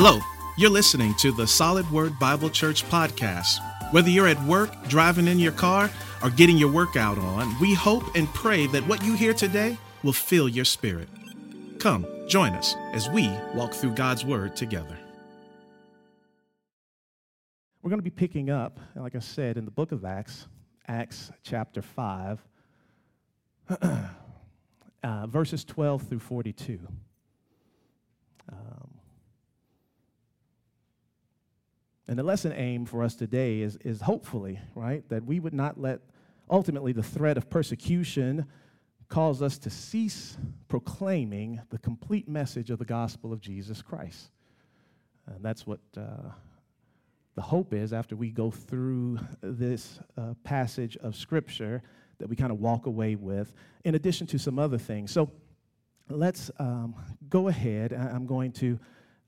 Hello, you're listening to the Solid Word Bible Church podcast. Whether you're at work, driving in your car, or getting your workout on, we hope and pray that what you hear today will fill your spirit. Come, join us as we walk through God's Word together. We're going to be picking up, like I said, in the book of Acts, Acts chapter 5, uh, verses 12 through 42. Um, and the lesson aim for us today is, is hopefully, right, that we would not let ultimately the threat of persecution cause us to cease proclaiming the complete message of the gospel of Jesus Christ. And that's what uh, the hope is after we go through this uh, passage of Scripture that we kind of walk away with, in addition to some other things. So let's um, go ahead. I'm going to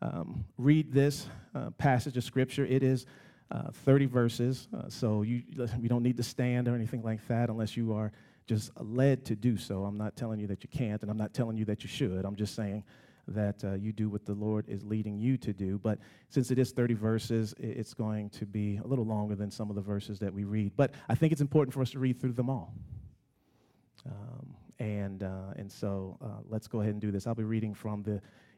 um, read this uh, passage of Scripture. It is uh, 30 verses, uh, so you, you don't need to stand or anything like that unless you are just led to do so. I'm not telling you that you can't, and I'm not telling you that you should. I'm just saying that uh, you do what the Lord is leading you to do. But since it is 30 verses, it's going to be a little longer than some of the verses that we read. But I think it's important for us to read through them all. Um, and, uh, and so uh, let's go ahead and do this. I'll be reading from the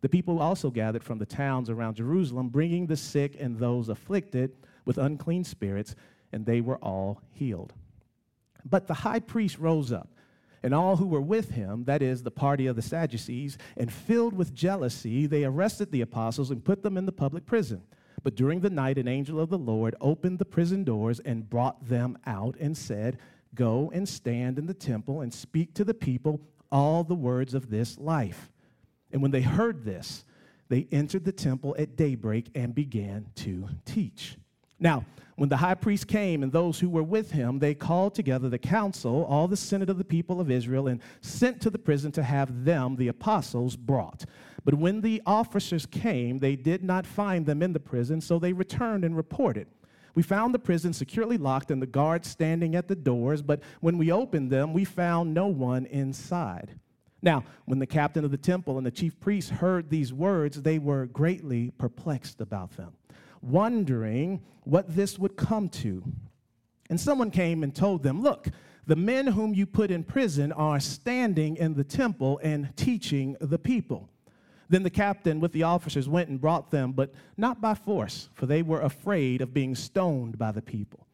The people also gathered from the towns around Jerusalem, bringing the sick and those afflicted with unclean spirits, and they were all healed. But the high priest rose up, and all who were with him, that is, the party of the Sadducees, and filled with jealousy, they arrested the apostles and put them in the public prison. But during the night, an angel of the Lord opened the prison doors and brought them out and said, Go and stand in the temple and speak to the people all the words of this life. And when they heard this, they entered the temple at daybreak and began to teach. Now, when the high priest came and those who were with him, they called together the council, all the senate of the people of Israel, and sent to the prison to have them, the apostles, brought. But when the officers came, they did not find them in the prison, so they returned and reported. We found the prison securely locked and the guards standing at the doors, but when we opened them, we found no one inside. Now, when the captain of the temple and the chief priests heard these words, they were greatly perplexed about them, wondering what this would come to. And someone came and told them, Look, the men whom you put in prison are standing in the temple and teaching the people. Then the captain with the officers went and brought them, but not by force, for they were afraid of being stoned by the people.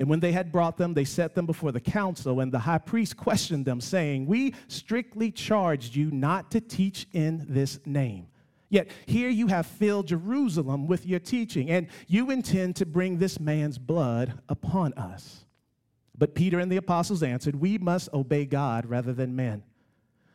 And when they had brought them, they set them before the council, and the high priest questioned them, saying, We strictly charged you not to teach in this name. Yet here you have filled Jerusalem with your teaching, and you intend to bring this man's blood upon us. But Peter and the apostles answered, We must obey God rather than men.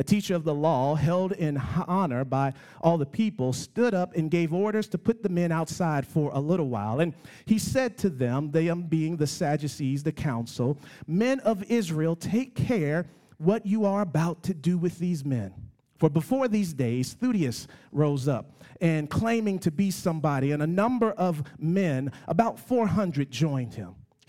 a teacher of the law held in honor by all the people, stood up and gave orders to put the men outside for a little while. And he said to them, them being the Sadducees, the council, Men of Israel, take care what you are about to do with these men. For before these days, Theudas rose up and claiming to be somebody, and a number of men, about 400, joined him.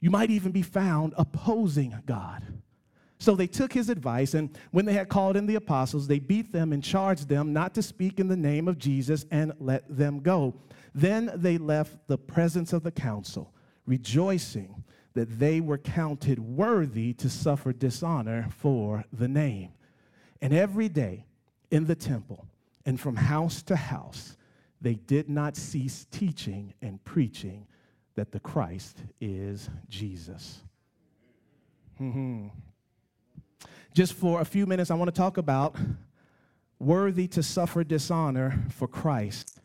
You might even be found opposing God. So they took his advice, and when they had called in the apostles, they beat them and charged them not to speak in the name of Jesus and let them go. Then they left the presence of the council, rejoicing that they were counted worthy to suffer dishonor for the name. And every day in the temple and from house to house, they did not cease teaching and preaching that the Christ is Jesus. Mm-hmm. Just for a few minutes, I want to talk about worthy to suffer dishonor for Christ.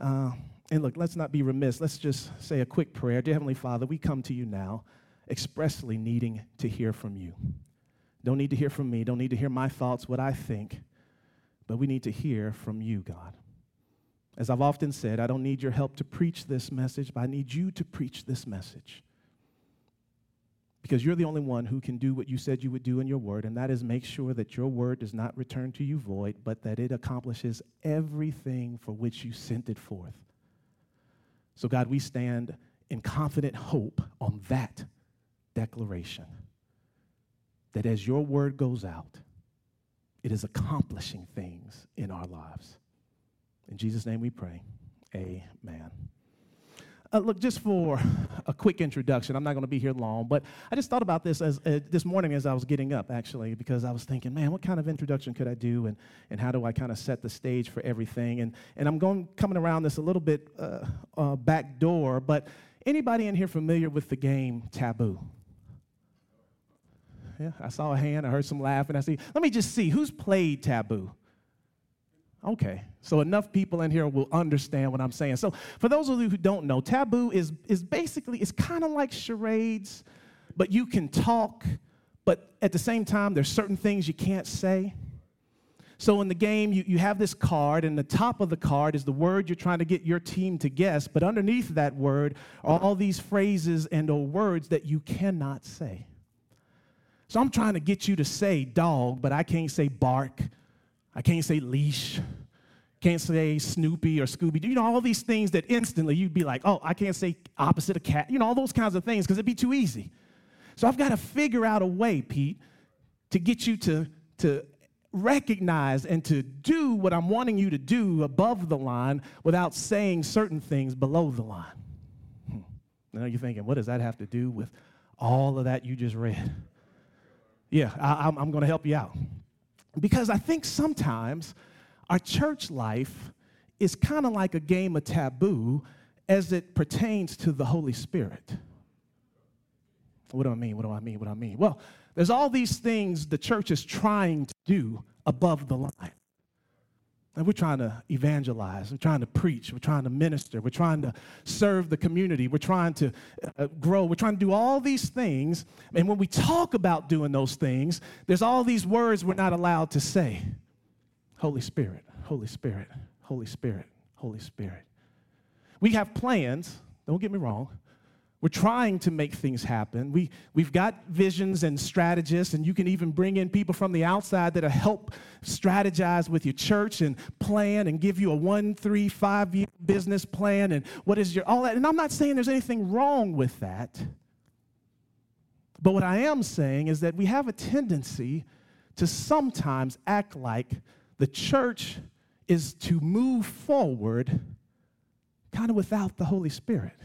Uh, and look, let's not be remiss. Let's just say a quick prayer. Dear Heavenly Father, we come to you now expressly needing to hear from you. Don't need to hear from me, don't need to hear my thoughts, what I think, but we need to hear from you, God. As I've often said, I don't need your help to preach this message, but I need you to preach this message. Because you're the only one who can do what you said you would do in your word, and that is make sure that your word does not return to you void, but that it accomplishes everything for which you sent it forth. So, God, we stand in confident hope on that declaration that as your word goes out, it is accomplishing things in our lives. In Jesus' name we pray. Amen. Uh, look, just for a quick introduction, I'm not going to be here long, but I just thought about this as uh, this morning as I was getting up, actually, because I was thinking, man, what kind of introduction could I do, and, and how do I kind of set the stage for everything? And, and I'm going coming around this a little bit uh, uh back door, but anybody in here familiar with the game Taboo? Yeah, I saw a hand, I heard some laughing. I see. Let me just see who's played Taboo. Okay, so enough people in here will understand what I'm saying. So, for those of you who don't know, taboo is, is basically, it's kind of like charades, but you can talk, but at the same time, there's certain things you can't say. So, in the game, you, you have this card, and the top of the card is the word you're trying to get your team to guess, but underneath that word are all these phrases and or words that you cannot say. So, I'm trying to get you to say dog, but I can't say bark I can't say leash. Can't say Snoopy or Scooby. You know, all these things that instantly you'd be like, oh, I can't say opposite of cat. You know, all those kinds of things because it'd be too easy. So I've got to figure out a way, Pete, to get you to, to recognize and to do what I'm wanting you to do above the line without saying certain things below the line. Hmm. Now you're thinking, what does that have to do with all of that you just read? Yeah, I, I'm going to help you out. Because I think sometimes our church life is kind of like a game of taboo as it pertains to the Holy Spirit. What do I mean? What do I mean? What do I mean? Well, there's all these things the church is trying to do above the line. And we're trying to evangelize, we're trying to preach, we're trying to minister, we're trying to serve the community, we're trying to uh, grow, we're trying to do all these things. And when we talk about doing those things, there's all these words we're not allowed to say Holy Spirit, Holy Spirit, Holy Spirit, Holy Spirit. We have plans, don't get me wrong, we're trying to make things happen. We, we've got visions and strategists, and you can even bring in people from the outside that'll help strategize with your church and plan and give you a one, three, five year business plan and what is your, all that. And I'm not saying there's anything wrong with that. But what I am saying is that we have a tendency to sometimes act like the church is to move forward kind of without the Holy Spirit.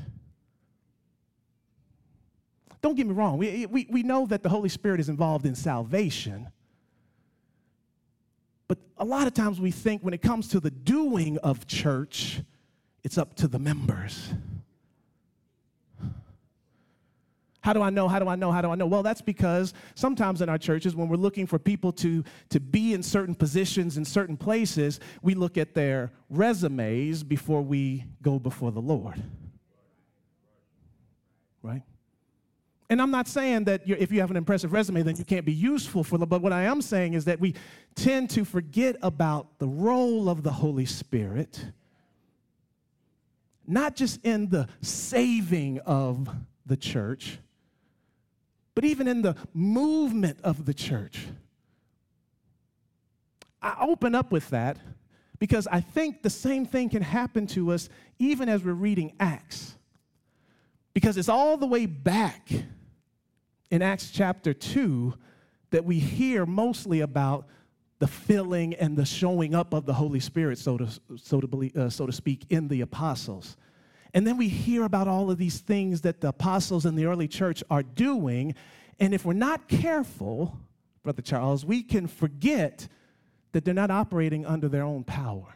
Don't get me wrong, we, we, we know that the Holy Spirit is involved in salvation. But a lot of times we think when it comes to the doing of church, it's up to the members. How do I know? How do I know? How do I know? Well, that's because sometimes in our churches, when we're looking for people to, to be in certain positions in certain places, we look at their resumes before we go before the Lord. Right? And I'm not saying that if you have an impressive resume, then you can't be useful for them. But what I am saying is that we tend to forget about the role of the Holy Spirit, not just in the saving of the church, but even in the movement of the church. I open up with that because I think the same thing can happen to us even as we're reading Acts. Because it's all the way back in Acts chapter 2 that we hear mostly about the filling and the showing up of the Holy Spirit, so to, so to, believe, uh, so to speak, in the apostles. And then we hear about all of these things that the apostles in the early church are doing. And if we're not careful, Brother Charles, we can forget that they're not operating under their own power.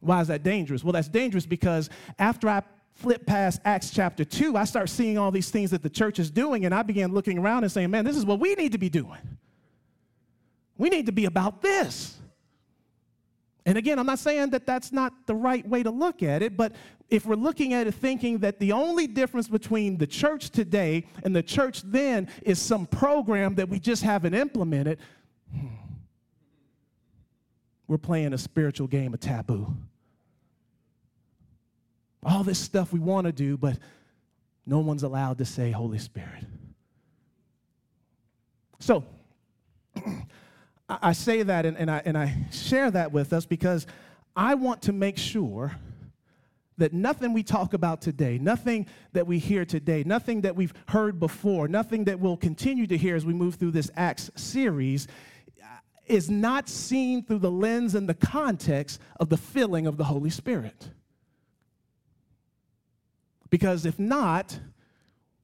Why is that dangerous? Well, that's dangerous because after I flip past Acts chapter 2, I start seeing all these things that the church is doing, and I began looking around and saying, man, this is what we need to be doing. We need to be about this. And again, I'm not saying that that's not the right way to look at it, but if we're looking at it thinking that the only difference between the church today and the church then is some program that we just haven't implemented, hmm, we're playing a spiritual game of taboo. All this stuff we want to do, but no one's allowed to say Holy Spirit. So, I say that and, and, I, and I share that with us because I want to make sure that nothing we talk about today, nothing that we hear today, nothing that we've heard before, nothing that we'll continue to hear as we move through this Acts series is not seen through the lens and the context of the filling of the Holy Spirit. Because if not,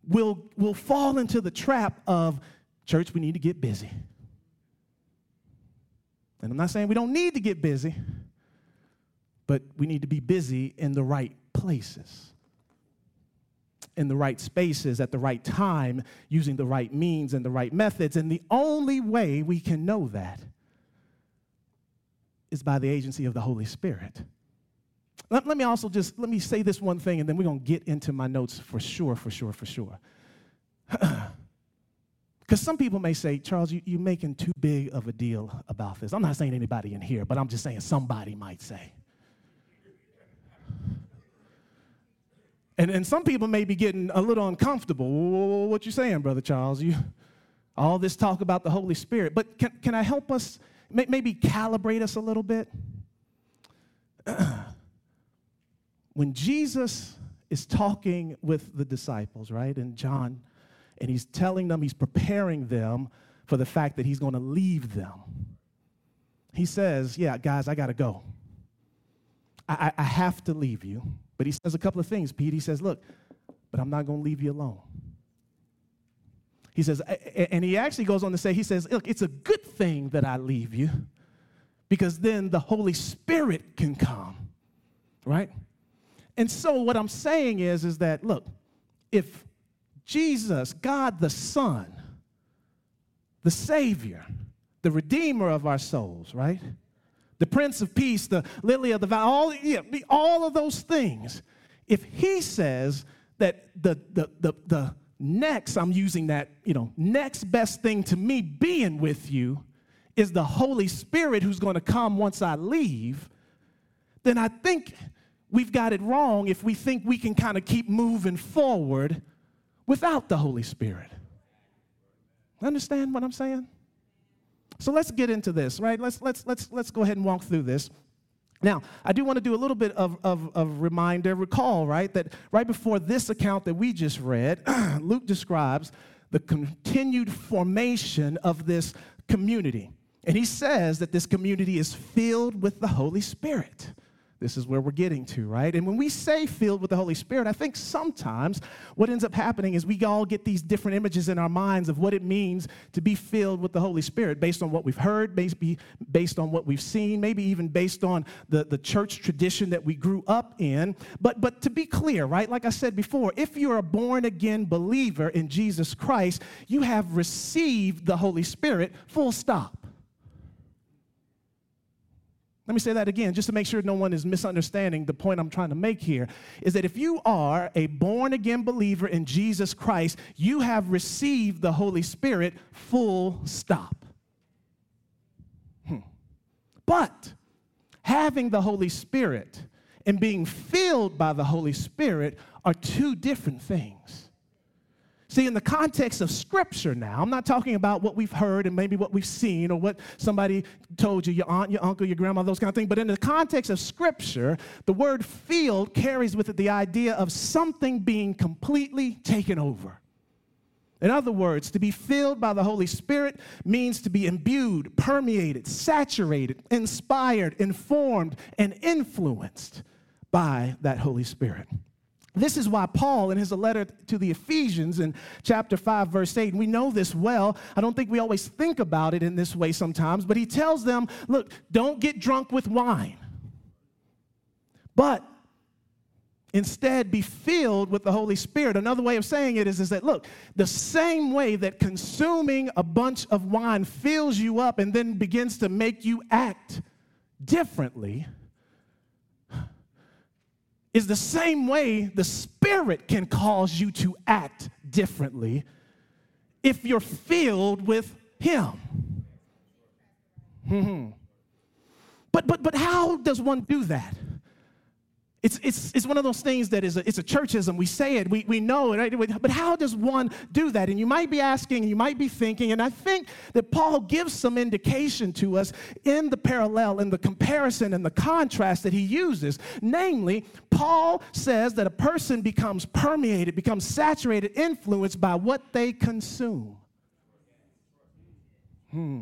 we'll, we'll fall into the trap of church, we need to get busy. And I'm not saying we don't need to get busy, but we need to be busy in the right places, in the right spaces, at the right time, using the right means and the right methods. And the only way we can know that is by the agency of the Holy Spirit. Let, let me also just let me say this one thing, and then we're gonna get into my notes for sure, for sure, for sure. Because some people may say, Charles, you, you're making too big of a deal about this. I'm not saying anybody in here, but I'm just saying somebody might say. And, and some people may be getting a little uncomfortable. What you saying, Brother Charles? You, all this talk about the Holy Spirit. But can, can I help us, maybe calibrate us a little bit? When Jesus is talking with the disciples, right, in John and he's telling them, he's preparing them for the fact that he's going to leave them. He says, Yeah, guys, I got to go. I, I, have to leave you. But he says a couple of things, Pete. He says, Look, but I'm not going to leave you alone. He says, and he actually goes on to say, He says, Look, it's a good thing that I leave you because then the Holy Spirit can come, right? And so what I'm saying is, is that, look, if Jesus, God the Son, the Savior, the Redeemer of our souls, right? The Prince of Peace, the Lily of the Valley, all, yeah, all of those things. If He says that the, the, the, the next, I'm using that, you know, next best thing to me being with you is the Holy Spirit who's going to come once I leave, then I think we've got it wrong if we think we can kind of keep moving forward without the Holy Spirit. Understand what I'm saying? So let's get into this, right? Let's, let's, let's, let's go ahead and walk through this. Now, I do want to do a little bit of, of, of reminder. Recall, right, that right before this account that we just read, Luke describes the continued formation of this community. And he says that this community is filled with the Holy Spirit. This is where we're getting to, right? And when we say filled with the Holy Spirit, I think sometimes what ends up happening is we all get these different images in our minds of what it means to be filled with the Holy Spirit based on what we've heard, maybe based on what we've seen, maybe even based on the, the church tradition that we grew up in. But, but to be clear, right, like I said before, if you're a born again believer in Jesus Christ, you have received the Holy Spirit, full stop. Let me say that again, just to make sure no one is misunderstanding the point I'm trying to make here. Is that if you are a born again believer in Jesus Christ, you have received the Holy Spirit, full stop. Hmm. But having the Holy Spirit and being filled by the Holy Spirit are two different things. See, in the context of Scripture now, I'm not talking about what we've heard and maybe what we've seen or what somebody told you, your aunt, your uncle, your grandma, those kind of things, but in the context of Scripture, the word filled carries with it the idea of something being completely taken over. In other words, to be filled by the Holy Spirit means to be imbued, permeated, saturated, inspired, informed, and influenced by that Holy Spirit. This is why Paul, in his letter to the Ephesians in chapter 5, verse 8, and we know this well. I don't think we always think about it in this way sometimes, but he tells them, look, don't get drunk with wine, but instead be filled with the Holy Spirit. Another way of saying it is, is that, look, the same way that consuming a bunch of wine fills you up and then begins to make you act differently is the same way the Spirit can cause you to act differently if you're filled with Him. Mm-hmm. But, but, but how does one do that? It's, it's, it's one of those things that is a, it's a churchism. We say it, we, we know it, right? But how does one do that? And you might be asking, you might be thinking, and I think that Paul gives some indication to us in the parallel, in the comparison, and the contrast that he uses. Namely, Paul says that a person becomes permeated, becomes saturated, influenced by what they consume. Hmm.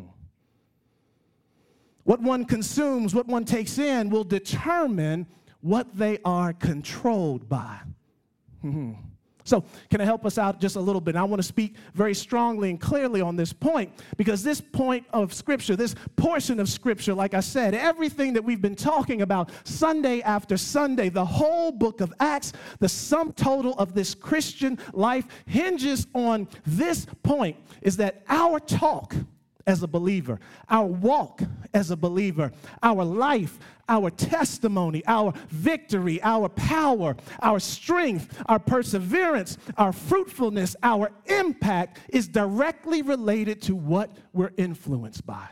What one consumes, what one takes in, will determine what they are controlled by. Mm-hmm. So, can I help us out just a little bit? I want to speak very strongly and clearly on this point because this point of Scripture, this portion of Scripture, like I said, everything that we've been talking about Sunday after Sunday, the whole book of Acts, the sum total of this Christian life hinges on this point is that our talk, as a believer, our walk as a believer, our life, our testimony, our victory, our power, our strength, our perseverance, our fruitfulness, our impact is directly related to what we're influenced by.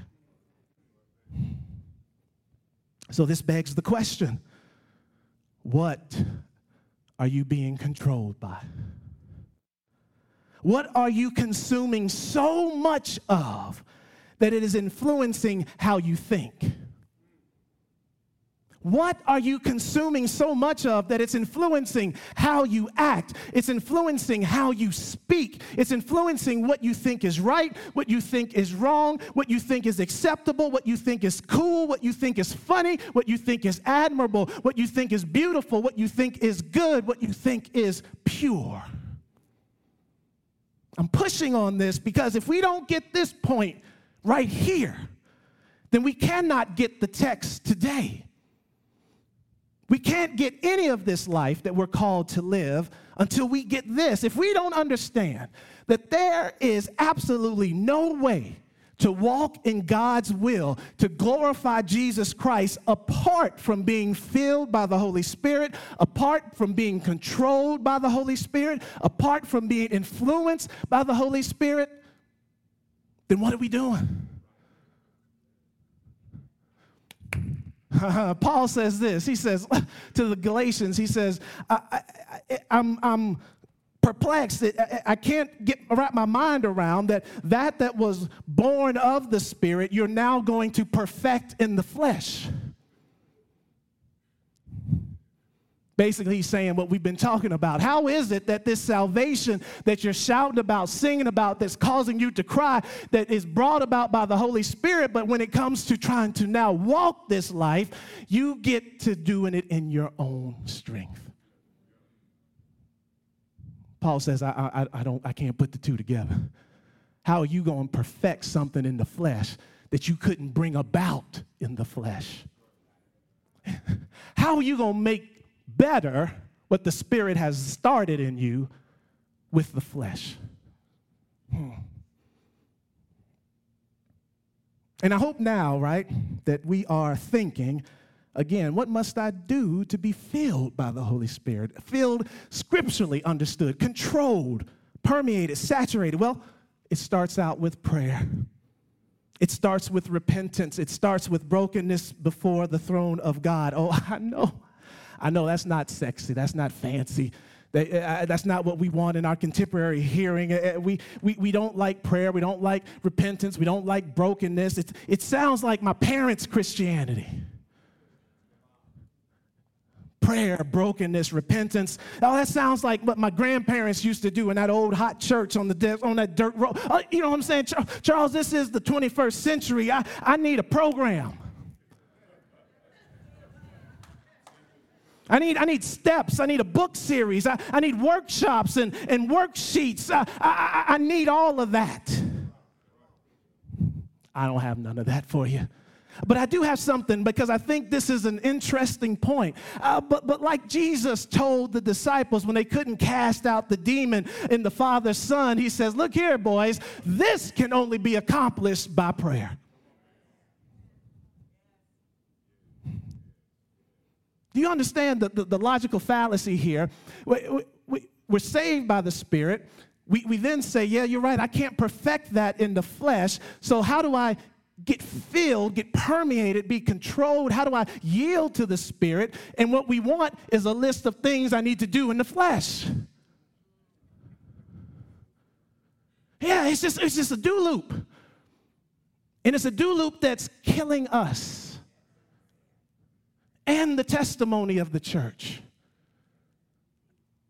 So this begs the question what are you being controlled by? What are you consuming so much of that it is influencing how you think? What are you consuming so much of that it's influencing how you act? It's influencing how you speak. It's influencing what you think is right, what you think is wrong, what you think is acceptable, what you think is cool, what you think is funny, what you think is admirable, what you think is beautiful, what you think is good, what you think is pure. I'm pushing on this because if we don't get this point right here, then we cannot get the text today. We can't get any of this life that we're called to live until we get this. If we don't understand that there is absolutely no way to walk in God's will, to glorify Jesus Christ apart from being filled by the Holy Spirit, apart from being controlled by the Holy Spirit, apart from being influenced by the Holy Spirit, then what are we doing? Paul says this. He says to the Galatians, he says, I, am I'm, I'm perplexed. I, I can't get wrap my mind around that that that was born of the Spirit, you're now going to perfect in the flesh. Basically, he's saying what we've been talking about. How is it that this salvation that you're shouting about, singing about, that's causing you to cry, that is brought about by the Holy Spirit, but when it comes to trying to now walk this life, you get to doing it in your own strength? Paul says, I, I, I, don't, I can't put the two together. How are you going to perfect something in the flesh that you couldn't bring about in the flesh? How are you going to make better what the Spirit has started in you with the flesh. Hmm. And I hope now, right, that we are thinking again, what must I do to be filled by the Holy Spirit? Filled scripturally understood, controlled, permeated, saturated. Well, it starts out with prayer. It starts with repentance. It starts with brokenness before the throne of God. Oh, I know I know that's not sexy, that's not fancy. They, uh, that's not what we want in our contemporary hearing. Uh, uh, we, we, we don't like prayer. We don't like repentance. We don't like brokenness. It, it sounds like my parents' Christianity. Prayer, brokenness, repentance. Oh, that sounds like what my grandparents used to do in that old hot church on, the de- on that dirt road. Uh, you know what I'm saying? Charles, this is the 21st century. I, I need a program. I need, I need steps. I need a book series. I, I need workshops and, and worksheets. I, I, I need all of that. I don't have none of that for you. But I do have something because I think this is an interesting point. Uh, but, but like Jesus told the disciples when they couldn't cast out the demon in the Father's Son, he says, Look here, boys, this can only be accomplished by prayer. Do you understand the, the, the logical fallacy here? We, we, we're saved by the Spirit. We, we then say, Yeah, you're right, I can't perfect that in the flesh. So, how do I get filled, get permeated, be controlled? How do I yield to the Spirit? And what we want is a list of things I need to do in the flesh. Yeah, it's just, it's just a do loop. And it's a do loop that's killing us and the testimony of the church.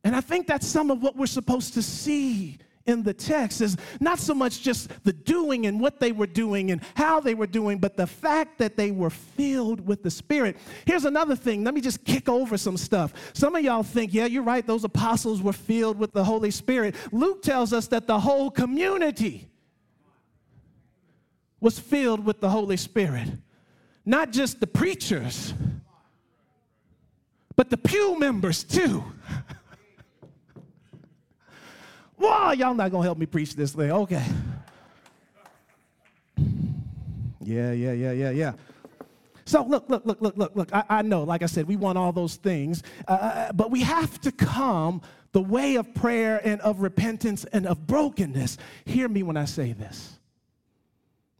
And I think that's some of what we're supposed to see in the text is not so much just the doing and what they were doing and how they were doing, but the fact that they were filled with the Spirit. Here's another thing. Let me just kick over some stuff. Some of y'all think, yeah, you're right, those apostles were filled with the Holy Spirit. Luke tells us that the whole community was filled with the Holy Spirit, not just the preachers but the pew members too. Wow, y'all not gonna help me preach this thing. Okay. Yeah, yeah, yeah, yeah, yeah. So look, look, look, look, look, look. I, I know, like I said, we want all those things, uh, uh, uh but we have to come the way of prayer and of repentance and of brokenness. Hear me when I say this.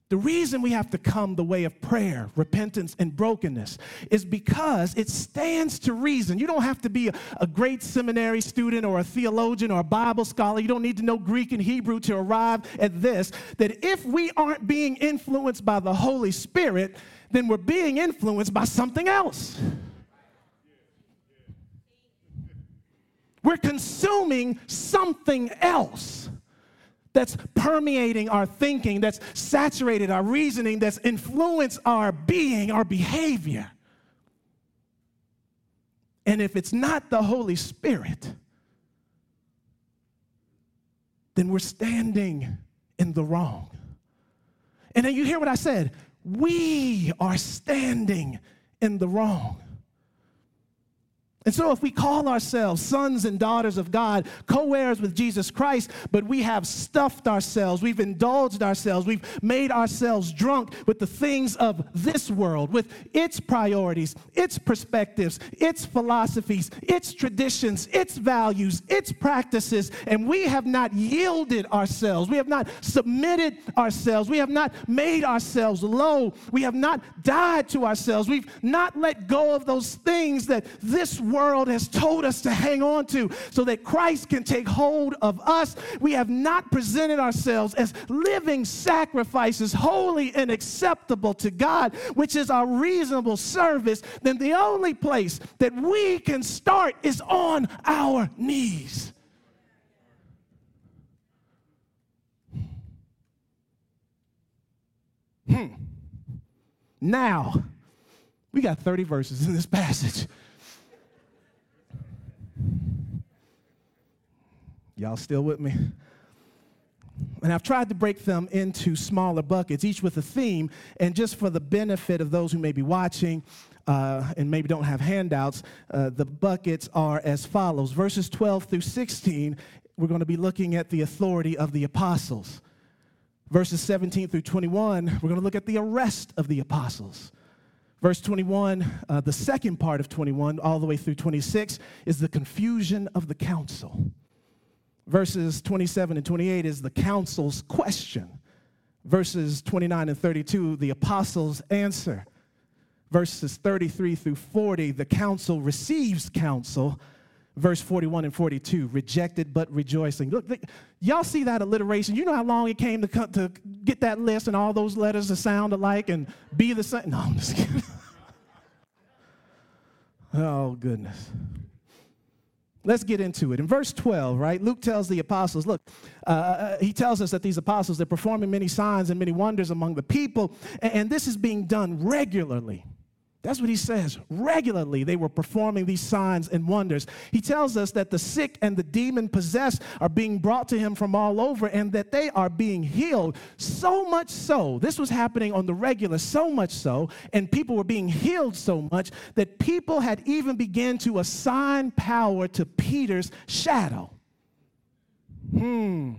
The reason we have to come the way of prayer, repentance, and brokenness is because it stands to reason. You don't have to be a, a, great seminary student or a theologian or a Bible scholar. You don't need to know Greek and Hebrew to arrive at this that if we aren't being influenced by the Holy Spirit, then we're being influenced by something else. We're consuming something else that's permeating our thinking, that's saturated our reasoning, that's influenced our being, our behavior. And if it's not the Holy Spirit, then we're standing in the wrong. And then you hear what I said we are standing in the wrong. And so, if we call ourselves sons and daughters of God, co heirs with Jesus Christ, but we have stuffed ourselves, we've indulged ourselves, we've made ourselves drunk with the things of this world, with its priorities, its perspectives, its philosophies, its traditions, its values, its practices, and we have not yielded ourselves, we have not submitted ourselves, we have not made ourselves low, we have not died to ourselves, we've not let go of those things that this world world has told us to hang on to so that Christ can take hold of us. We have not presented ourselves as living sacrifices, holy and acceptable to God, which is our reasonable service. Then the only place that we can start is on our knees. Hmm. Now, we got 30 verses in this passage. Y'all still with me? And I've tried to break them into smaller buckets, each with a theme. And just for the benefit of those who may be watching uh, and maybe don't have handouts, uh, the buckets are as follows Verses 12 through 16, we're going to be looking at the authority of the apostles. Verses 17 through 21, we're going to look at the arrest of the apostles. Verse 21, uh, the second part of 21, all the way through 26, is the confusion of the council. Verses 27 and 28 is the council's question. Verses 29 and 32, the apostles' answer. Verses 33 through 40, the council receives counsel. verse 41 and 42 rejected but rejoicing. Look, y'all see that alliteration? You know how long it came to, to get that list and all those letters to sound alike and be the same? No, I'm just kidding. oh, goodness. Let's get into it. In verse 12, right, Luke tells the apostles, look, uh, uh, he tells us that these apostles, they're performing many signs and many wonders among the people, and, and this is being done regularly. That's what he says. Regularly, they were performing these signs and wonders. He tells us that the sick and the demon possessed are being brought to him from all over and that they are being healed. So much so, this was happening on the regular, so much so, and people were being healed so much that people had even begun to assign power to Peter's shadow. Hmm.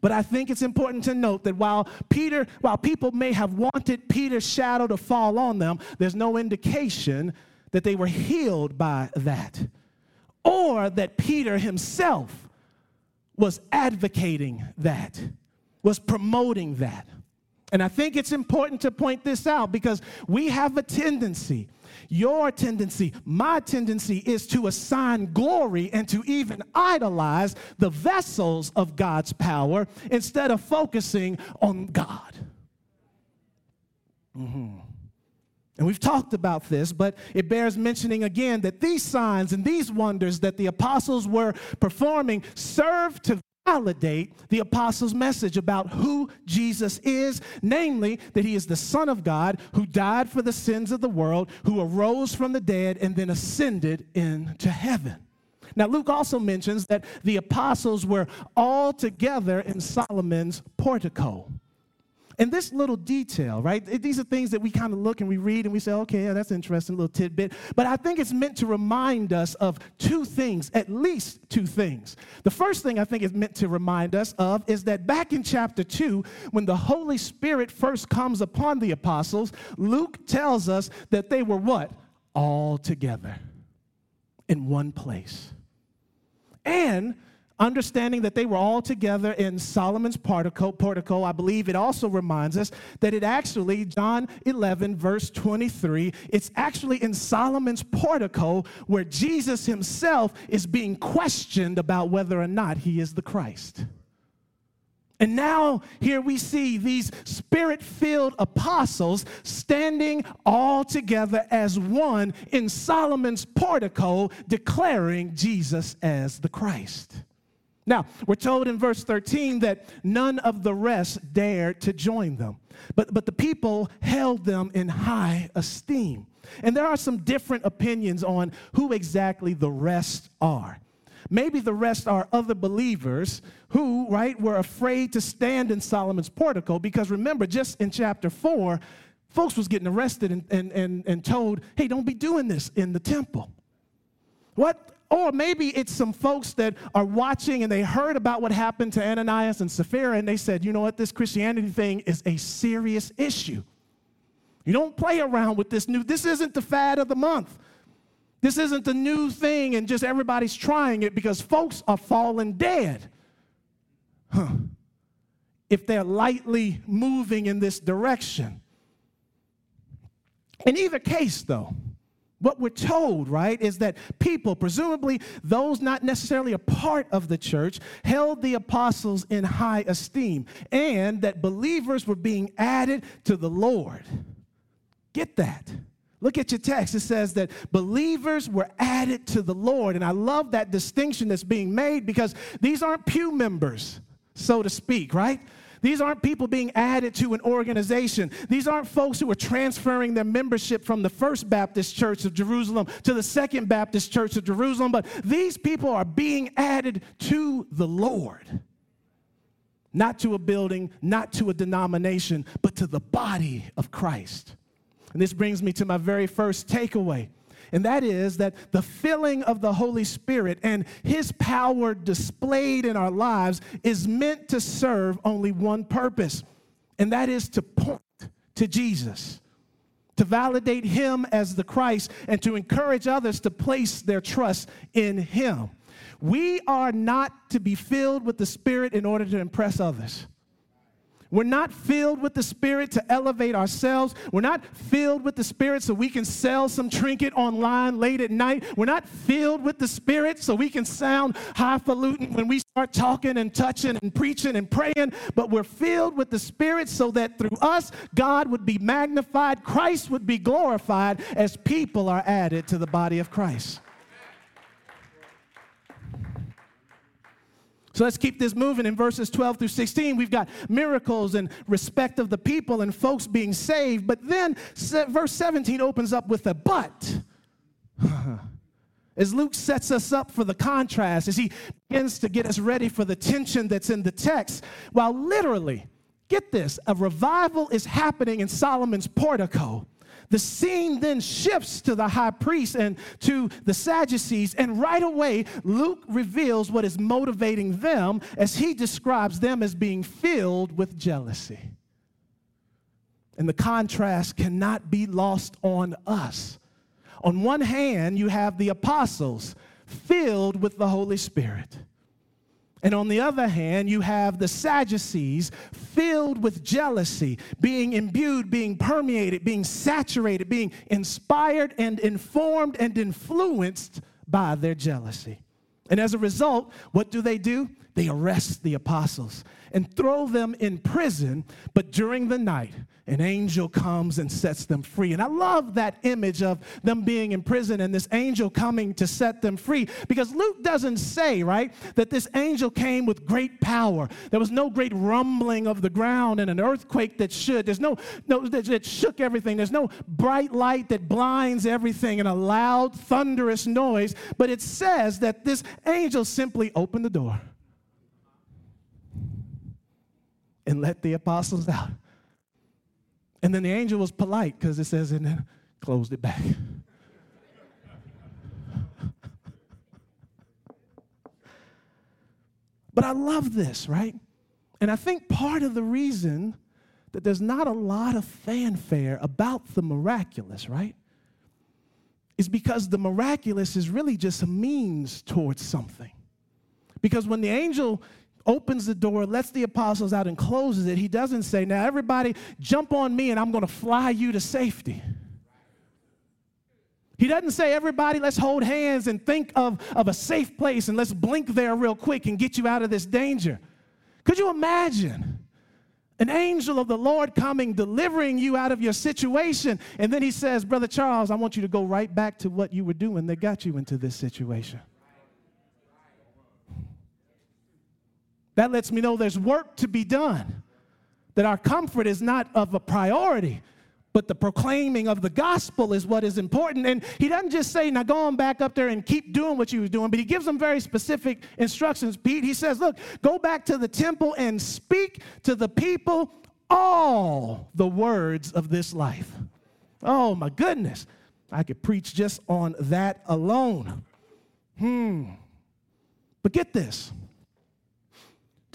But I think it's important to note that while Peter, while people may have wanted Peter's shadow to fall on them, there's no indication that they were healed by that. Or that Peter himself was advocating that, was promoting that. And I think it's important to point this out because we have a tendency your tendency, my tendency is to assign glory and to even idolize the vessels of God's power instead of focusing on God. Mm-hmm. And we've talked about this, but it bears mentioning again that these signs and these wonders that the apostles were performing served to validate the apostles' message about who Jesus is, namely that he is the Son of God who died for the sins of the world, who arose from the dead, and then ascended into heaven. Now, Luke also mentions that the apostles were all together in Solomon's portico. And this little detail, right? These are things that we kind of look and we read and we say, okay, yeah, that's an interesting, little tidbit. But I think it's meant to remind us of two things, at least two things. The first thing I think it's meant to remind us of is that back in chapter 2, when the Holy Spirit first comes upon the apostles, Luke tells us that they were what? All together in one place. And understanding that they were all together in Solomon's portico, portico, I believe it also reminds us that it actually, John 11, verse 23, it's actually in Solomon's portico where Jesus himself is being questioned about whether or not he is the Christ. And now, here we see these spirit filled apostles standing all together as one in Solomon's portico, declaring Jesus as the Christ. Now, we're told in verse 13 that none of the rest dared to join them, but, but the people held them in high esteem. And there are some different opinions on who exactly the rest are. Maybe the rest are other believers who, right, were afraid to stand in Solomon's portico because remember, just in chapter 4, folks was getting arrested and, and, and, and told, hey, don't be doing this in the temple. What or maybe it's some folks that are watching and they heard about what happened to Ananias and Sapphira and they said, you know what, this Christianity thing is a serious issue. You don't play around with this new, this isn't the fad of the month. This isn't the new thing and just everybody's trying it because folks are falling dead. Huh. If they're lightly moving in this direction. In either case, though, what we're told, right, is that people, presumably those not necessarily a part of the church, held the apostles in high esteem and that believers were being added to the Lord. Get that. Look at your text. It says that believers were added to the Lord. And I love that distinction that's being made because these aren't pew members, so to speak, right? These aren't people being added to an organization. These aren't folks who are transferring their membership from the First Baptist Church of Jerusalem to the Second Baptist Church of Jerusalem, but these people are being added to the Lord. Not to a building, not to a denomination, but to the body of Christ. And this brings me to my very first takeaway and that is that the filling of the Holy Spirit and His power displayed in our lives is meant to serve only one purpose, and that is to point to Jesus, to validate Him as the Christ, and to encourage others to place their trust in Him. We are not to be filled with the Spirit in order to impress others. We're not filled with the Spirit to elevate ourselves. We're not filled with the Spirit so we can sell some trinket online late at night. We're not filled with the Spirit so we can sound highfalutin when we start talking and touching and preaching and praying. But we're filled with the Spirit so that through us, God would be magnified, Christ would be glorified as people are added to the body of Christ. So let's keep this moving. In verses 12 through 16, we've got miracles and respect of the people and folks being saved. But then verse 17 opens up with a but. As Luke sets us up for the contrast, as he begins to get us ready for the tension that's in the text, while literally, get this, a revival is happening in Solomon's portico. The scene then shifts to the high priest and to the Sadducees, and right away, Luke reveals what is motivating them as he describes them as being filled with jealousy. And the contrast cannot be lost on us. On one hand, you have the apostles filled with the Holy Spirit. And on the other hand, you have the Sadducees filled with jealousy, being imbued, being permeated, being saturated, being inspired and informed and influenced by their jealousy. And as a result, what do they do? They arrest the apostles and throw them in prison, but during the night, an angel comes and sets them free. And I love that image of them being in prison and this angel coming to set them free because Luke doesn't say, right, that this angel came with great power. There was no great rumbling of the ground and an earthquake that should. There's no, no that, that shook everything. There's no bright light that blinds everything and a loud, thunderous noise. But it says that this angel simply opened the door and let the apostles out. And then the angel was polite because it says, and then closed it back. but I love this, right? And I think part of the reason that there's not a lot of fanfare about the miraculous, right? Is because the miraculous is really just a means towards something. Because when the angel opens the door, lets the apostles out, and closes it, he doesn't say, Now, everybody, jump on me and I'm going to fly you to safety. He doesn't say, Everybody, let's hold hands and think of, of a safe place and let's blink there real quick and get you out of this danger. Could you imagine? An angel of the Lord coming, delivering you out of your situation. And then he says, Brother Charles, I want you to go right back to what you were doing that got you into this situation. That lets me know there's work to be done, that our comfort is not of a priority. But the proclaiming of the gospel is what is important. And he doesn't just say, now go on back up there and keep doing what you were doing, but he gives them very specific instructions, Pete. He says, look, go back to the temple and speak to the people all the words of this life. Oh my goodness. I could preach just on that alone. Hmm. But get this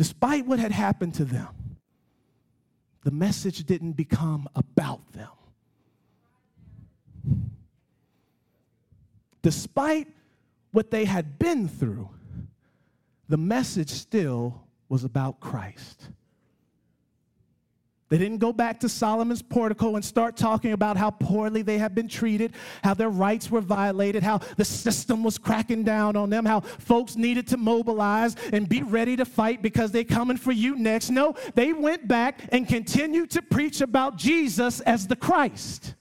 despite what had happened to them, the message didn't become about them. Despite what they had been through, the message still was about Christ. They didn't go back to Solomon's portico and start talking about how poorly they had been treated, how their rights were violated, how the system was cracking down on them, how folks needed to mobilize and be ready to fight because they're coming for you next. No, they went back and continued to preach about Jesus as the Christ.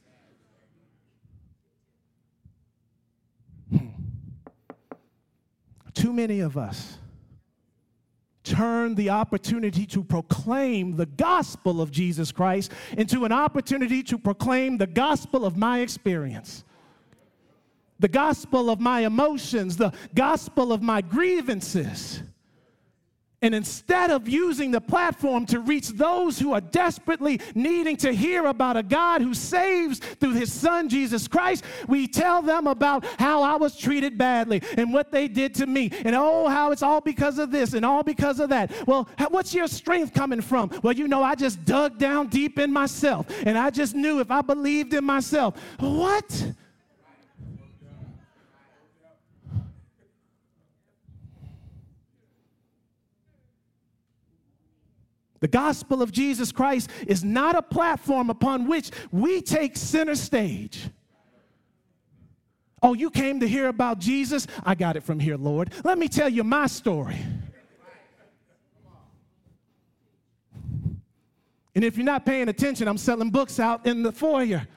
Hmm. Too many of us turn the opportunity to proclaim the gospel of Jesus Christ into an opportunity to proclaim the gospel of my experience, the gospel of my emotions, the gospel of my grievances. And instead of using the platform to reach those who are desperately needing to hear about a God who saves through his son Jesus Christ, we tell them about how I was treated badly and what they did to me. And oh, how it's all because of this and all because of that. Well, what's your strength coming from? Well, you know, I just dug down deep in myself and I just knew if I believed in myself. What? The gospel of Jesus Christ is not a platform upon which we take center stage. Oh, you came to hear about Jesus? I got it from here, Lord. Let me tell you my story. And if you're not paying attention, I'm selling books out in the foyer.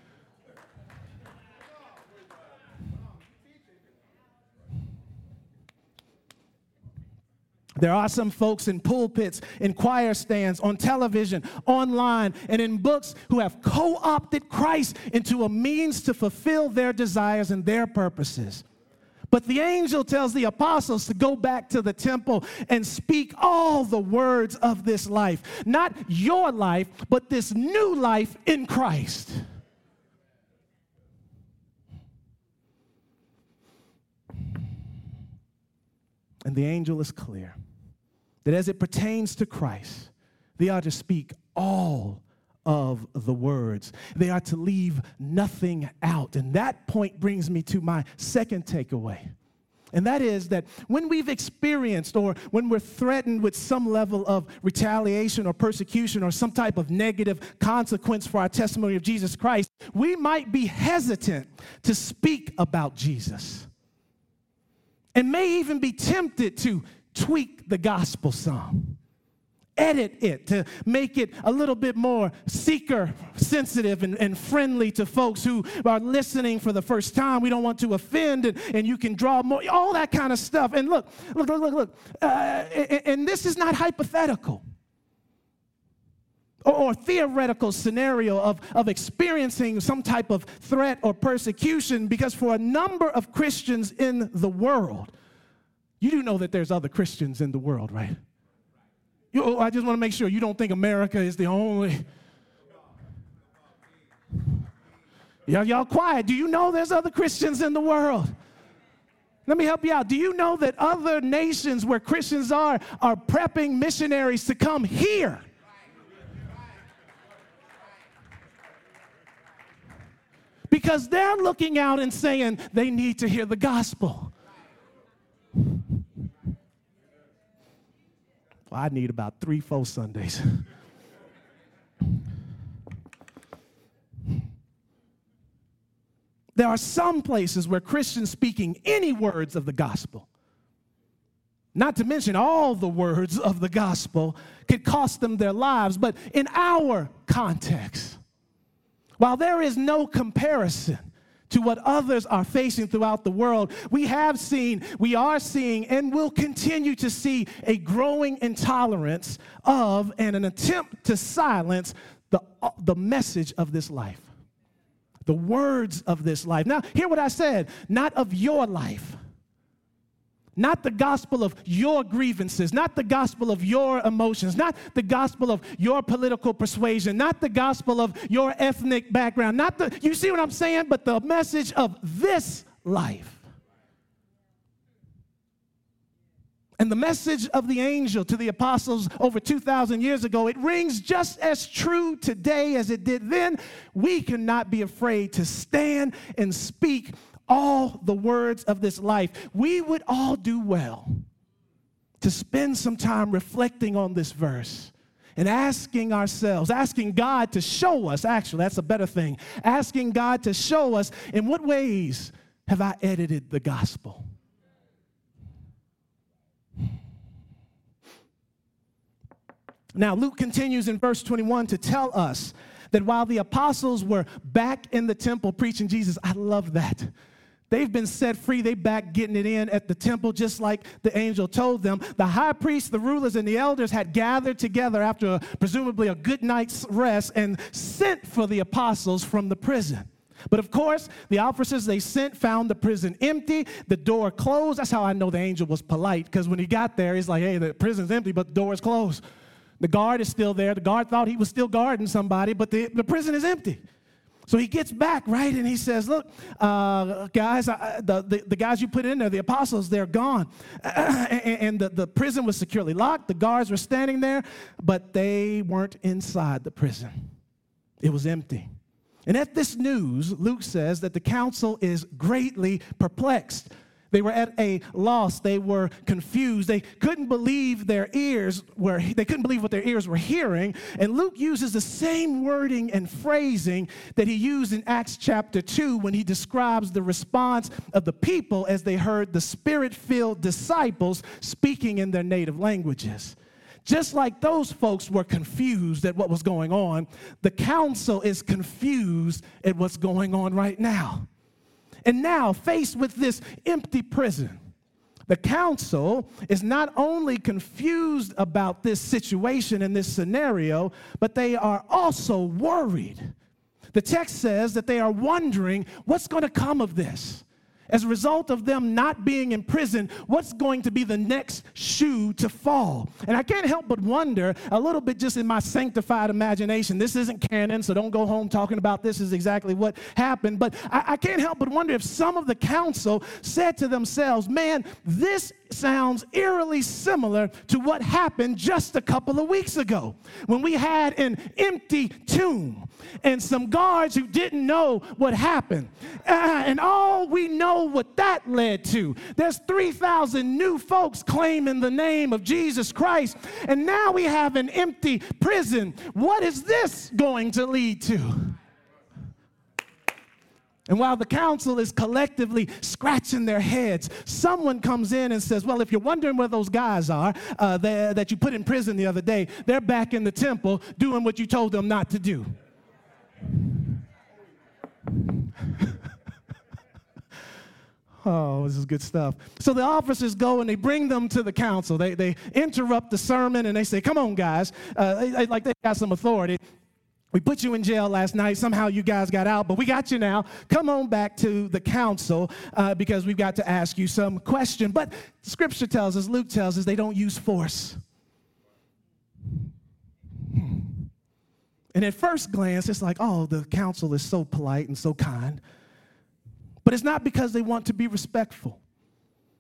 There are some folks in pulpits, in choir stands, on television, online, and in books who have co opted Christ into a means to fulfill their desires and their purposes. But the angel tells the apostles to go back to the temple and speak all the words of this life. Not your life, but this new life in Christ. And the angel is clear that as it pertains to Christ, they are to speak all of the words. They are to leave nothing out. And that point brings me to my second takeaway. And that is that when we've experienced or when we're threatened with some level of retaliation or persecution or some type of negative consequence for our testimony of Jesus Christ, we might be hesitant to speak about Jesus and may even be tempted to tweak the gospel some edit it to make it a little bit more seeker sensitive and, and, friendly to folks who are listening for the first time. We don't want to offend, and, and you can draw more, all that kind of stuff. And look, look, look, look, look. Uh, and, and this is not hypothetical. Or, or theoretical scenario of, of experiencing some type of threat or persecution, because for a number of Christians in the world, you do know that there's other Christians in the world, right? You, oh, I just want to make sure you don't think America is the only. Y'all, y'all quiet. Do you know there's other Christians in the world? Let me help you out. Do you know that other nations where Christians are are prepping missionaries to come here? Because they're looking out and saying they need to hear the gospel. Well, I need about three, four Sundays. there are some places where Christians speaking any words of the gospel, not to mention all the words of the gospel, could cost them their lives. But in our context, while there is no comparison to what others are facing throughout the world, we have seen, we are seeing, and will continue to see a growing intolerance of and an attempt to silence the, the message of this life, the words of this life. Now, hear what I said. Not of your life not the gospel of your grievances, not the gospel of your emotions, not the gospel of your political persuasion, not the gospel of your ethnic background, not the, you see what I'm saying? But the message of this life. And the message of the angel to the apostles over 2,000 years ago, it rings just as true today as it did then. We cannot be afraid to stand and speak all the words of this life, we would all do well to spend some time reflecting on this verse and asking ourselves, asking God to show us, actually, that's a better thing, asking God to show us in what ways have I edited the gospel? Now, Luke continues in verse 21 to tell us that while the apostles were back in the temple preaching Jesus, I love that. They've been set free. They back getting it in at the temple, just like the angel told them. The high priests, the rulers, and the elders had gathered together after a, presumably a good night's rest and sent for the apostles from the prison. But of course, the officers they sent found the prison empty, the door closed. That's how I know the angel was polite, because when he got there, he's like, hey, the prison's empty, but the door is closed. The guard is still there. The guard thought he was still guarding somebody, but the, the prison is empty. So he gets back, right? And he says, Look, uh, guys, I, the, the, the, guys you put in there, the apostles, they're gone. and, and the, the prison was securely locked. The guards were standing there, but they weren't inside the prison, it was empty. And at this news, Luke says that the council is greatly perplexed. They were at a loss. They were confused. They couldn't believe their ears were, they couldn't believe what their ears were hearing. And Luke uses the same wording and phrasing that he used in Acts chapter 2 when he describes the response of the people as they heard the spirit filled disciples speaking in their native languages. Just like those folks were confused at what was going on, the council is confused at what's going on right now. And now, faced with this empty prison, the council is not only confused about this situation and this scenario, but they are also worried. The text says that they are wondering what's going to come of this. As a result of them not being in prison, what's going to be the next shoe to fall? And I can't help but wonder a little bit just in my sanctified imagination. This isn't canon, so don't go home talking about this is exactly what happened. But I, I can't help but wonder if some of the council said to themselves, man, this sounds eerily similar to what happened just a couple of weeks ago when we had an empty tomb and some guards who didn't know what happened. Uh, and all we know what that led to. There's 3,000 new folks claiming the name of Jesus Christ, and now we have an empty prison. What is this going to lead to? And while the council is collectively scratching their heads, someone comes in and says, Well, if you're wondering where those guys are uh, that you put in prison the other day, they're back in the temple doing what you told them not to do. Oh, this is good stuff. So the officers go and they bring them to the council. They, they interrupt the sermon and they say, Come on, guys. Uh, they, like they got some authority. We put you in jail last night. Somehow you guys got out, but we got you now. Come on back to the council uh, because we've got to ask you some question. But scripture tells us, Luke tells us, they don't use force. And at first glance, it's like, oh, the council is so polite and so kind. But it's not because they want to be respectful.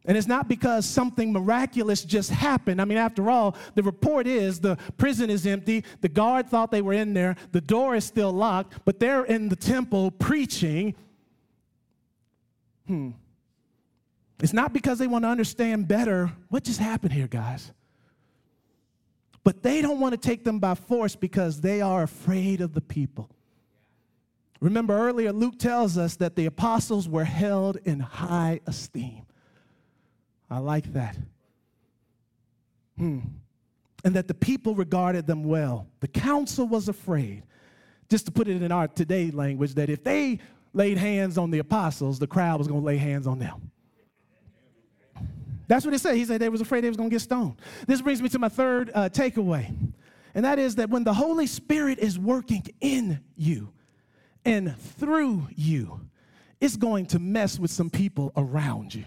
And it's not because something miraculous just happened. I mean, after all, the report is the prison is empty. The guard thought they were in there. The door is still locked, but they're in the temple preaching. Hmm. It's not because they want to understand better what just happened here, guys. But they don't want to take them by force because they are afraid of the people. Remember earlier, Luke tells us that the apostles were held in high esteem. I like that. Hmm. And that the people regarded them well. The council was afraid, just to put it in our today language, that if they laid hands on the apostles, the crowd was going to lay hands on them. That's what it said. He said they was afraid they was going to get stoned. This brings me to my third uh, takeaway, and that is that when the Holy Spirit is working in you and through you, it's going to mess with some people around you.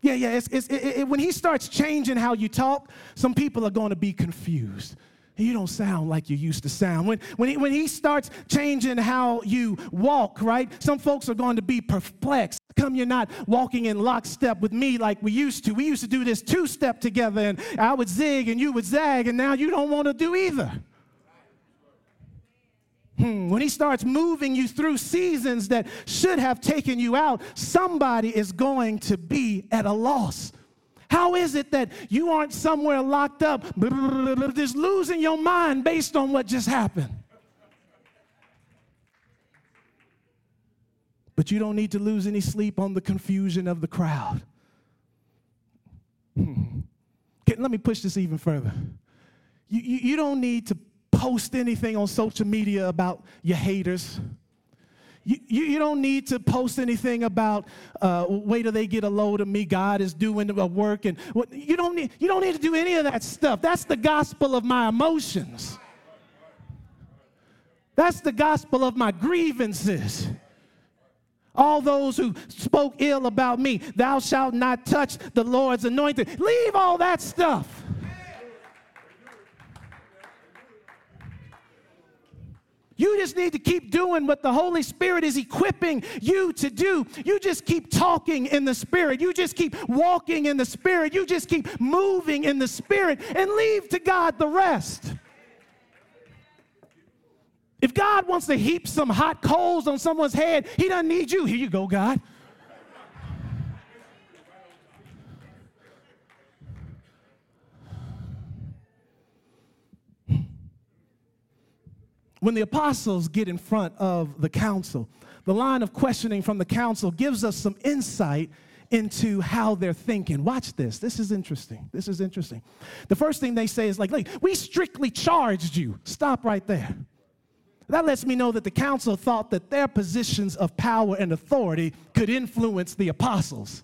Yeah, yeah. It's, it's, it, it, when he starts changing how you talk, some people are going to be confused. You don't sound like you used to sound. When, when, he, when he starts changing how you walk, right? Some folks are going to be perplexed. Come, you're not walking in lockstep with me like we used to. We used to do this two step together, and I would zig and you would zag, and now you don't want to do either. Hmm, when he starts moving you through seasons that should have taken you out, somebody is going to be at a loss. How is it that you aren't somewhere locked up, just losing your mind based on what just happened? But you don't need to lose any sleep on the confusion of the crowd. Hmm. Let me push this even further. You, you, you don't need to post anything on social media about your haters. You, you, you, don't need to post anything about uh, wait till they get a load of me. God is doing a work, and what, you don't need you don't need to do any of that stuff. That's the gospel of my emotions. That's the gospel of my grievances. All those who spoke ill about me, thou shalt not touch the Lord's anointed. Leave all that stuff. You just need to keep doing what the Holy Spirit is equipping you to do. You just keep talking in the Spirit. You just keep walking in the Spirit. You just keep moving in the Spirit and leave to God the rest. If God wants to heap some hot coals on someone's head, He doesn't need you. Here you go, God. When the apostles get in front of the council, the line of questioning from the council gives us some insight into how they're thinking. Watch this. This is interesting. This is interesting. The first thing they say is like, like we strictly charged you. Stop right there. That lets me know that the council thought that their positions of power and authority could influence the apostles.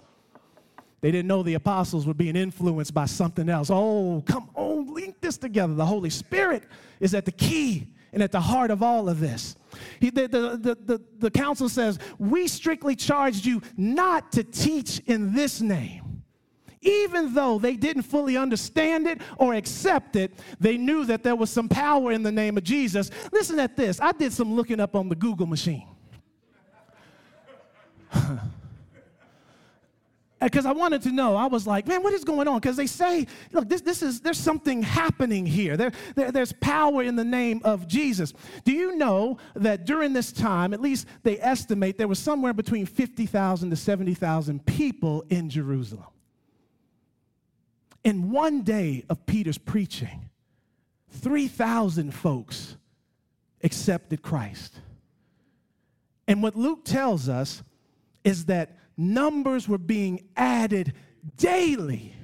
They didn't know the apostles were being influenced by something else. Oh, come on, link this together. The Holy Spirit is at the key and at the heart of all of this. He, the, the, the, the, council says, We strictly charged you not to teach in this name. Even though they didn't fully understand it or accept it, they knew that there was some power in the name of Jesus. Listen at this. I did some looking up on the Google machine. because I wanted to know. I was like, man, what is going on? Because they say, look, this, this is there's something happening here. There, there, there's power in the name of Jesus. Do you know that during this time, at least they estimate there was somewhere between 50,000 to 70,000 people in Jerusalem? In one day of Peter's preaching, 3,000 folks accepted Christ. And what Luke tells us is that numbers were being added daily.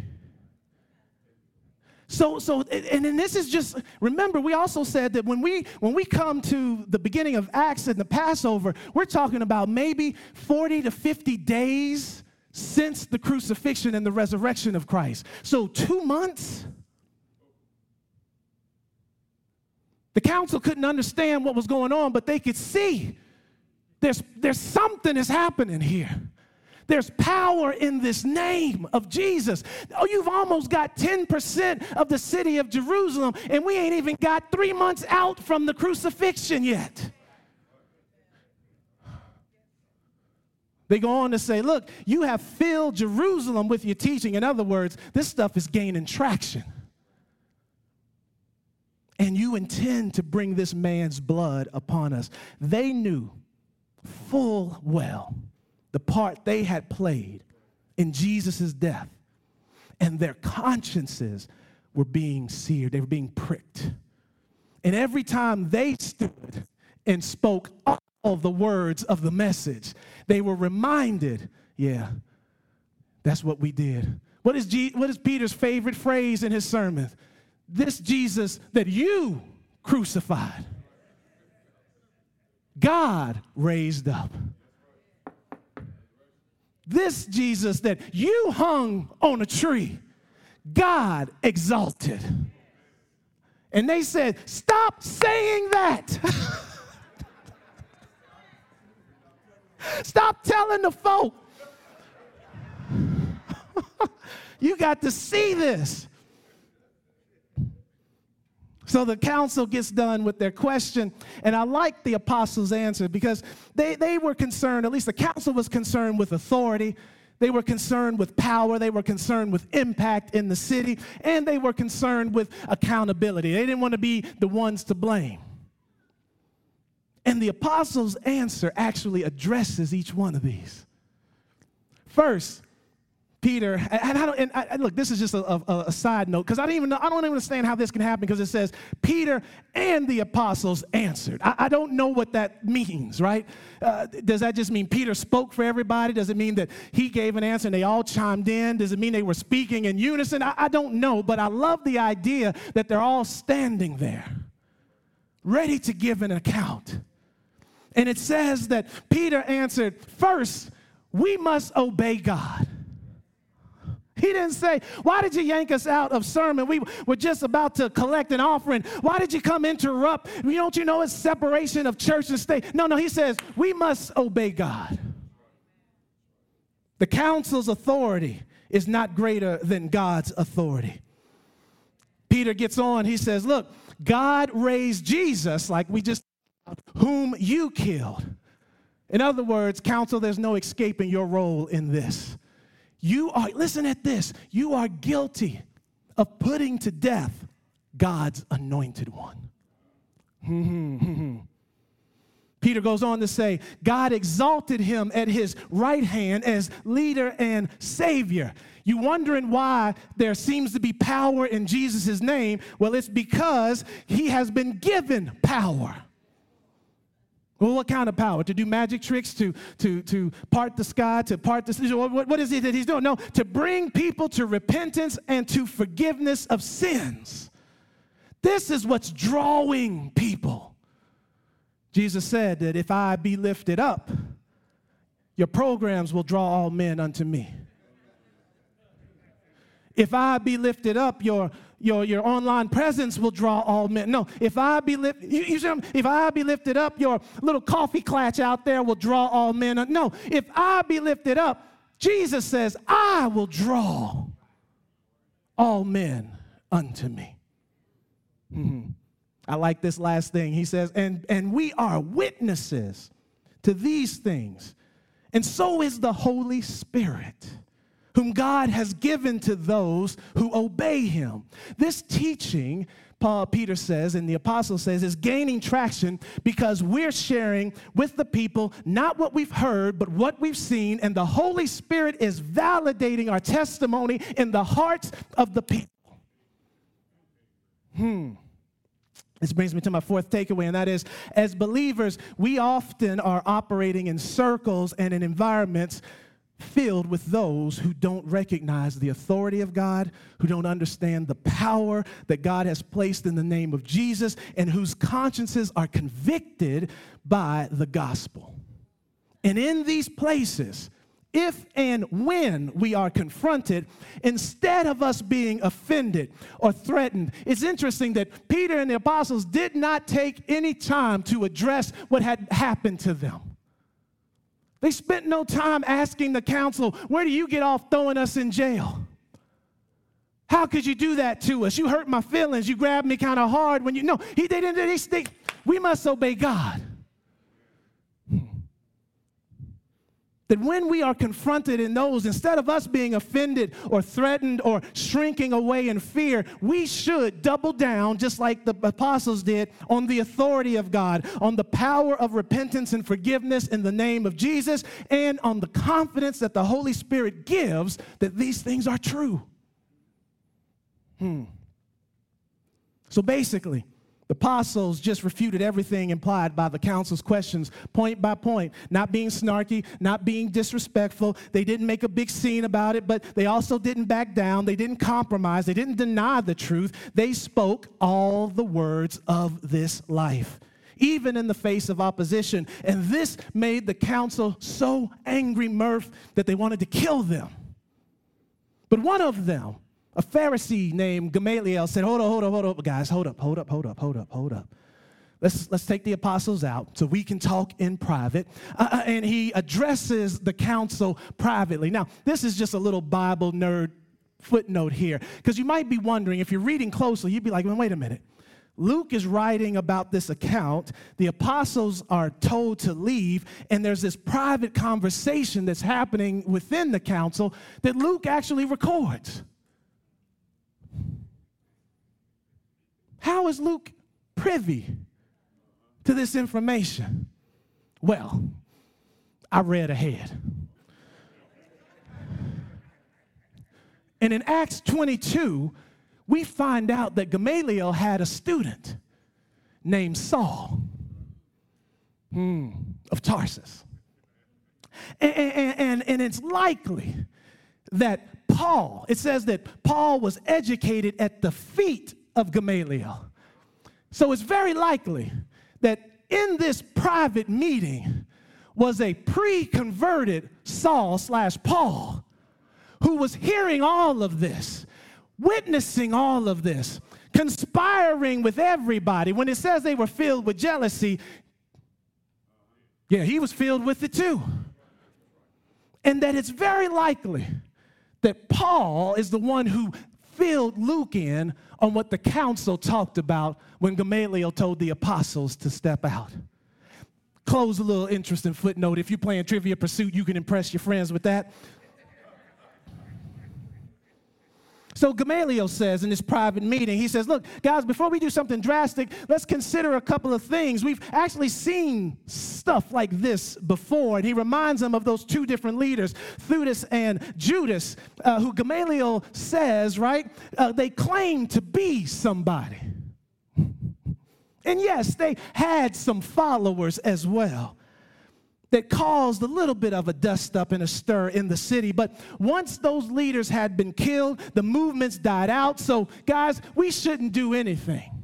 So, so, and, and this is just, remember, we also said that when we, when we come to the beginning of Acts and the Passover, we're talking about maybe 40 to 50 days since the crucifixion and the resurrection of Christ. So, two months. The council couldn't understand what was going on, but they could see there's, there's something is happening here. There's power in this name of Jesus. Oh, you've almost got 10% of the city of Jerusalem, and we ain't even got three months out from the crucifixion yet. They go on to say, Look, you have filled Jerusalem with your teaching. In other words, this stuff is gaining traction. And you intend to bring this man's blood upon us. They knew full well the part they had played in Jesus' death, and their consciences were being seared, they were being pricked. And every time they stood and spoke all the words of the message, they were reminded, yeah, that's what we did. What is, G- what is Peter's favorite phrase in his sermon? This Jesus that you crucified, God raised up this Jesus that you hung on a tree, God exalted. And they said, Stop saying that. Stop telling the folk. you got to see this. So the council gets done with their question, and I like the apostles' answer because they, they were concerned, at least the council was concerned with authority. They were concerned with power. They were concerned with impact in the city. And they were concerned with accountability. They didn't want to be the ones to blame. And the apostles' answer actually addresses each one of these. First, Peter, and, I don't, and I, look, this is just a, a, a side note because I don't even know, I don't even understand how this can happen because it says Peter and the apostles answered. I, I don't know what that means, right? Uh, does that just mean Peter spoke for everybody? Does it mean that he gave an answer and they all chimed in? Does it mean they were speaking in unison? I, I don't know, but I love the idea that they're all standing there, ready to give an account. And it says that Peter answered, First, we must obey God. He didn't say, Why did you yank us out of sermon? We were just about to collect an offering. Why did you come interrupt? Don't you know it's separation of church and state? No, no, he says, We must obey God. The council's authority is not greater than God's authority. Peter gets on, he says, Look, God raised Jesus, like we just, whom you killed. In other words, council, there's no escaping your role in this. You are, listen at this, you are guilty of putting to death God's anointed one. Peter goes on to say, God exalted him at his right hand as leader and savior. You wondering why there seems to be power in Jesus' name? Well, it's because he has been given power. Well, what kind of power? To do magic tricks, to, to, to part the sky, to part the what, what is it that he's doing? No, to bring people to repentance and to forgiveness of sins. This is what's drawing people. Jesus said that if I be lifted up, your programs will draw all men unto me. If I be lifted up, your your, your online presence will draw all men. No, if I be lifted, you, you if I be lifted up, your little coffee clatch out there will draw all men. No, if I be lifted up, Jesus says, I will draw all men unto me. Mm-hmm. I like this last thing. He says, and, and we are witnesses to these things, and so is the Holy Spirit whom God has given to those who obey him. This teaching, Paul Peter says, and the apostle says, is gaining traction because we're sharing with the people not what we've heard, but what we've seen, and the Holy Spirit is validating our testimony in the hearts of the people. Hmm. This brings me to my fourth takeaway, and that is as believers, we often are operating in circles and in environments filled with those who don't recognize the authority of God, who don't understand the power that God has placed in the name of Jesus, and whose consciences are convicted by the gospel. And in these places, if and when we are confronted, instead of us being offended or threatened, it's interesting that Peter and the apostles did not take any time to address what had happened to them. They spent no time asking the council, Where do you get off throwing us in jail? How could you do that to us? You hurt my feelings. You grabbed me kind of hard when you. No, he, they didn't. They, they, we must obey God. That when we are confronted in those, instead of us being offended or threatened or shrinking away in fear, we should double down, just like the apostles did, on the authority of God, on the power of repentance and forgiveness in the name of Jesus, and on the confidence that the Holy Spirit gives that these things are true. Hmm. So basically, the apostles just refuted everything implied by the council's questions, point by point, not being snarky, not being disrespectful. They didn't make a big scene about it, but they also didn't back down. They didn't compromise. They didn't deny the truth. They spoke all the words of this life, even in the face of opposition. And this made the council so angry, Murph, that they wanted to kill them. But one of them, a Pharisee named Gamaliel said, Hold up, hold up, hold up, guys, hold up, hold up, hold up, hold up, hold up. Let's, let's take the apostles out so we can talk in private. Uh, uh and he addresses the council privately. Now, this is just a little Bible nerd footnote here, because you might be wondering, if you're reading closely, you'd be like, well, wait a minute. Luke is writing about this account. The apostles are told to leave, and there's this private conversation that's happening within the council that Luke actually records. How is Luke privy to this information? Well, I read ahead. And in Acts 22, we find out that Gamaliel had a student named Saul hmm, of Tarsus. And, and, and, and it's likely that Paul, it says that Paul was educated at the feet of Gamaliel. So it's very likely that in this private meeting was a pre converted Saul slash Paul who was hearing all of this, witnessing all of this, conspiring with everybody. When it says they were filled with jealousy, yeah, he was filled with it too. And that it's very likely that Paul is the one who filled Luke in on what the council talked about when Gamaliel told the apostles to step out. Close a little interesting footnote. If you're playing Trivia Pursuit, you can impress your friends with that. So Gamaliel says in this private meeting, he says, Look, guys, before we do something drastic, let's consider a couple of things. We've actually seen stuff like this before. And he reminds them of those two different leaders, Theudas and Judas, uh, who Gamaliel says, right, uh, they claim to be somebody. And yes, they had some followers as well that caused a little bit of a dust up and a stir in the city. But once those leaders had been killed, the movements died out. So, guys, we shouldn't do anything.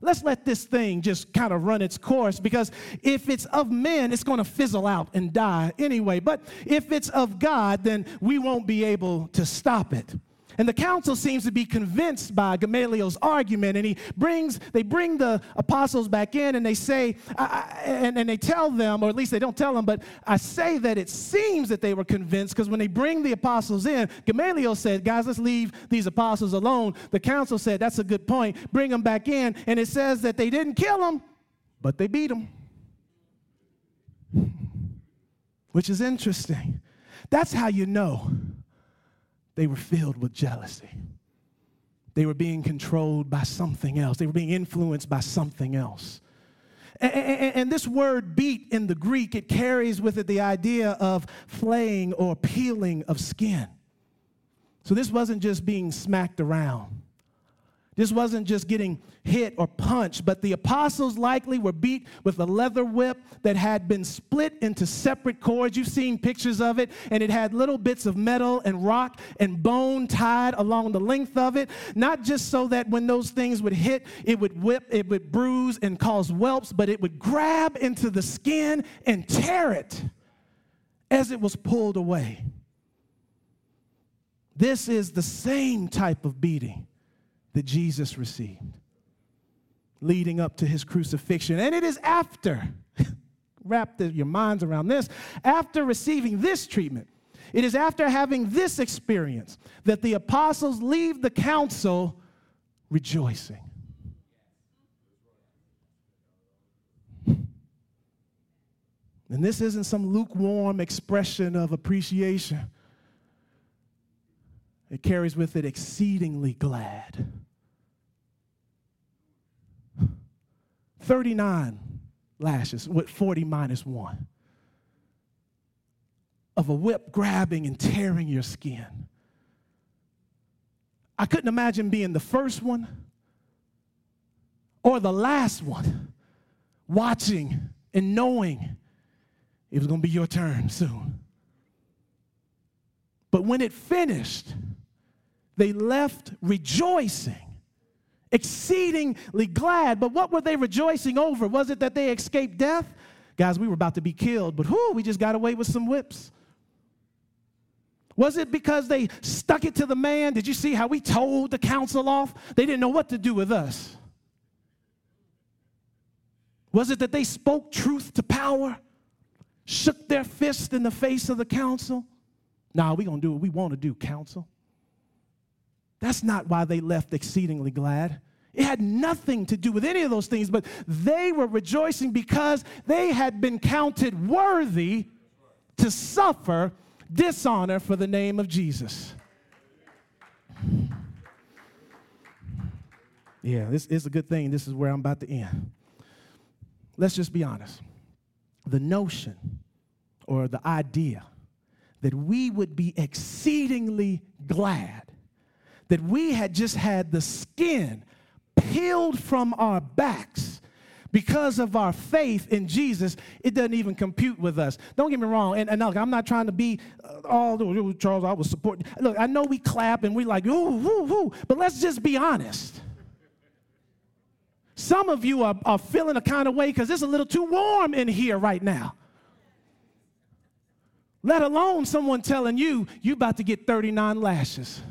Let's let this thing just kind of run its course because if it's of men, it's going to fizzle out and die anyway. But if it's of God, then we won't be able to stop it. And the council seems to be convinced by Gamaliel's argument, and he brings, they bring the apostles back in and they say, I, and, and they tell them, or at least they don't tell them, but I say that it seems that they were convinced because when they bring the apostles in, Gamaliel said, Guys, let's leave these apostles alone. The council said, That's a good point. Bring them back in. And it says that they didn't kill them, but they beat them, which is interesting. That's how you know they were filled with jealousy. They were being controlled by something else, they were being influenced by something else. And, this word beat in the Greek, it carries with it the idea of flaying or peeling of skin. So this wasn't just being smacked around. This wasn't just getting hit or punched, but the apostles likely were beat with a leather whip that had been split into separate cords. You've seen pictures of it, and it had little bits of metal and rock and bone tied along the length of it, not just so that when those things would hit, it would whip, it would bruise and cause whelps, but it would grab into the skin and tear it as it was pulled away. This is the same type of beating that Jesus received leading up to his crucifixion. And it is after, wrap the, your minds around this, after receiving this treatment, it is after having this experience that the apostles leave the council rejoicing. And this isn't some lukewarm expression of appreciation. It carries with it exceedingly glad. 39 lashes with 40 minus one of a whip grabbing and tearing your skin. I couldn't imagine being the first one or the last one watching and knowing it was going to be your turn soon. But when it finished, they left rejoicing exceedingly glad. But what were they rejoicing over? Was it that they escaped death? Guys, we were about to be killed, but whoo, we just got away with some whips. Was it because they stuck it to the man? Did you see how we told the council off? They didn't know what to do with us. Was it that they spoke truth to power, shook their fist in the face of the council? Nah, we're going to do what we want to do, council. That's not why they left exceedingly glad. It had nothing to do with any of those things, but they were rejoicing because they had been counted worthy to suffer dishonor for the name of Jesus. Yeah, this is a good thing. This is where I'm about to end. Let's just be honest. The notion or the idea that we would be exceedingly glad that we had just had the skin peeled from our backs because of our faith in Jesus, it doesn't even compute with us. Don't get me wrong. And, and look, I'm not trying to be uh, all the Charles, I was supporting. Look, I know we clap and we like, ooh, ooh, ooh, but let's just be honest. Some of you are, are feeling a kind of way because it's a little too warm in here right now. Let alone someone telling you you about to get 39 lashes.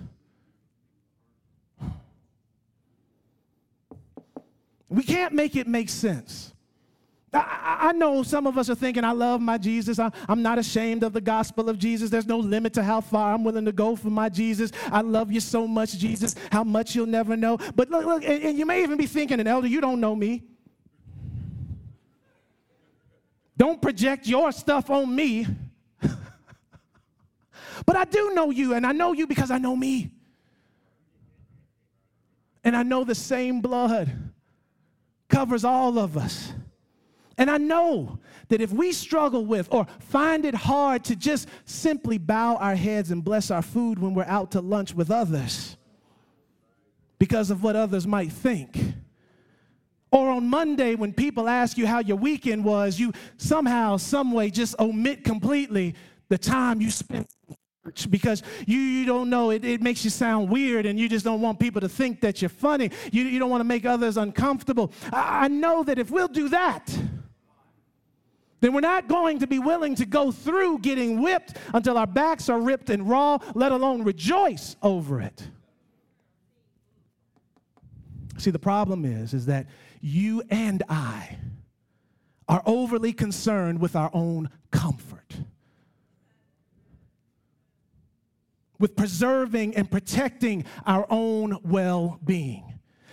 We can't make it make sense. I, I, know some of us are thinking, I love my Jesus. I, am not ashamed of the gospel of Jesus. There's no limit to how far I'm willing to go for my Jesus. I love you so much, Jesus, how much you'll never know. But look, look, and, and you may even be thinking, an elder, you don't know me. Don't project your stuff on me. but I do know you, and I know you because I know me. And I know the same blood covers all of us. And I know that if we struggle with or find it hard to just simply bow our heads and bless our food when we're out to lunch with others because of what others might think, Or on Monday, when people ask you how your weekend was, you somehow, some way just omit completely the time you spent because you, you don't know. It, it makes you sound weird and you just don't want people to think that you're funny. You, you don't want to make others uncomfortable. I, I know that if we'll do that then we're not going to be willing to go through getting whipped until our backs are ripped and raw let alone rejoice over it. See the problem is is that you and i are overly concerned with our own comfort with preserving and protecting our own well being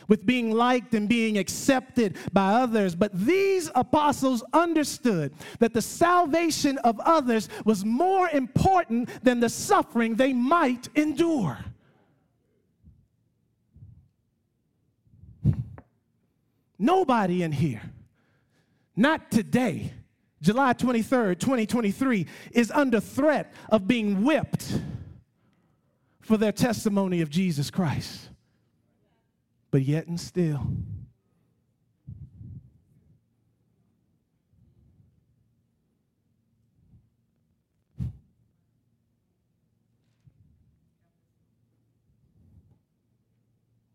with being liked and being accepted by others. But these apostles understood that the salvation of others was more important than the suffering they might endure. Nobody in here, not today, July 23rd, 2023, is under threat of being whipped for their testimony of Jesus Christ. But yet and still,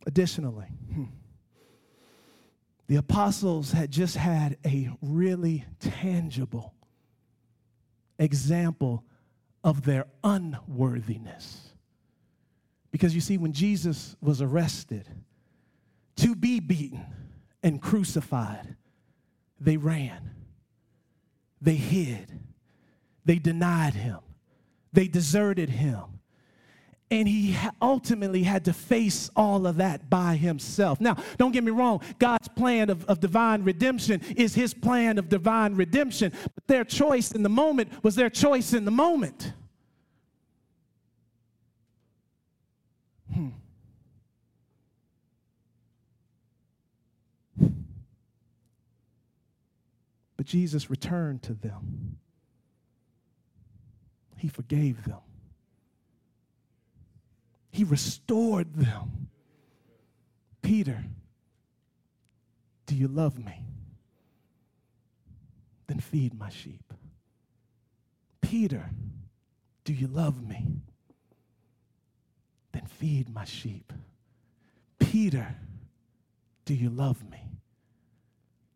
Additionally, hmm, the apostles had just had a really tangible example of their unworthiness. Because you see, when Jesus was arrested to be beaten and crucified, they ran, they hid, they denied him, they deserted him. And he ultimately had to face all of that by himself. Now, don't get me wrong, God's plan of, of divine redemption is his plan of divine redemption. But their choice in the moment was their choice in the moment. Hmm. But Jesus returned to them. He forgave them. He restored them. Peter, do you love me? Then feed my sheep. Peter, do you love me? Then feed my sheep. Peter, do you love me?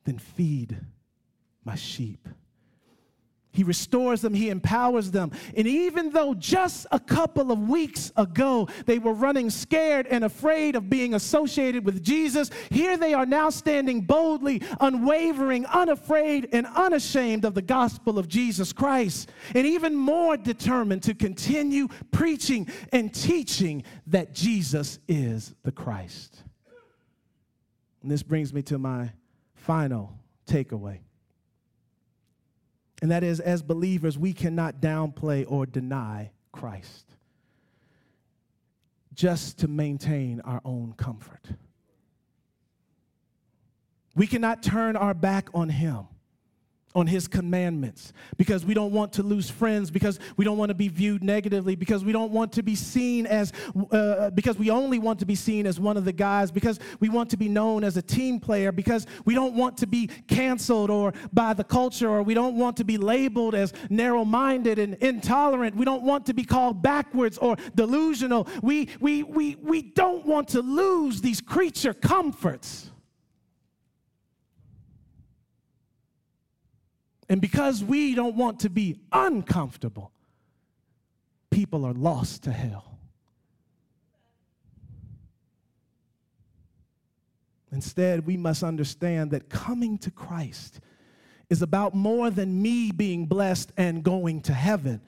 Then feed my sheep. He restores them, He empowers them. And even though just a couple of weeks ago they were running scared and afraid of being associated with Jesus, here they are now standing boldly, unwavering, unafraid, and unashamed of the gospel of Jesus Christ. And even more determined to continue preaching and teaching that Jesus is the Christ. And this brings me to my final takeaway. And that is, as believers, we cannot downplay or deny Christ just to maintain our own comfort. We cannot turn our back on Him on his commandments. Because we don't want to lose friends because we don't want to be viewed negatively because we don't want to be seen as uh, because we only want to be seen as one of the guys because we want to be known as a team player because we don't want to be canceled or by the culture or we don't want to be labeled as narrow-minded and intolerant. We don't want to be called backwards or delusional. We we we, we don't want to lose these creature comforts And because we don't want to be uncomfortable, people are lost to hell. Instead, we must understand that coming to Christ is about more than me being blessed and going to heaven.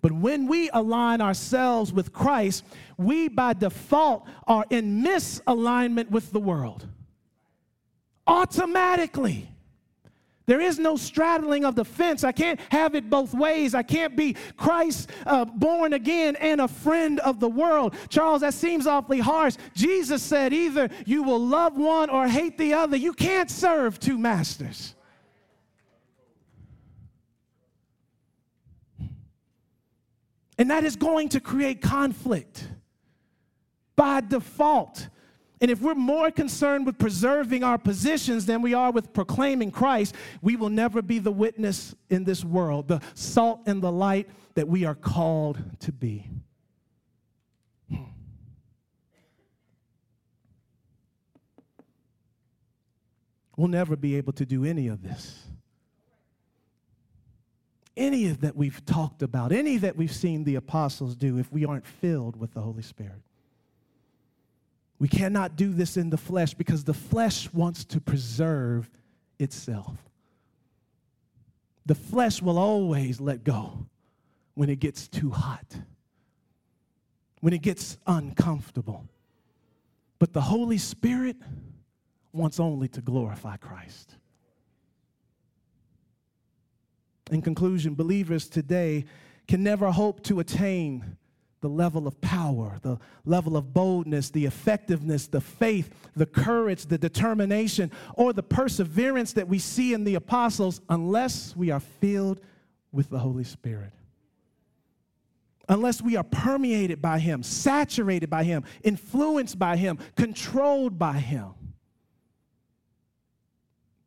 But when we align ourselves with Christ, we by default are in misalignment with the world. Automatically. There is no straddling of the fence. I can't have it both ways. I can't be Christ uh, born again and a friend of the world. Charles, that seems awfully harsh. Jesus said either you will love one or hate the other. You can't serve two masters. And that is going to create conflict by default. And if we're more concerned with preserving our positions than we are with proclaiming Christ, we will never be the witness in this world, the salt and the light that we are called to be. Hmm. We'll never be able to do any of this. Any of that we've talked about, any that we've seen the apostles do if we aren't filled with the Holy Spirit. We cannot do this in the flesh because the flesh wants to preserve itself. The flesh will always let go when it gets too hot, when it gets uncomfortable. But the Holy Spirit wants only to glorify Christ. In conclusion, believers today can never hope to attain the level of power, the level of boldness, the effectiveness, the faith, the courage, the determination, or the perseverance that we see in the apostles unless we are filled with the Holy Spirit. Unless we are permeated by Him, saturated by Him, influenced by Him, controlled by Him.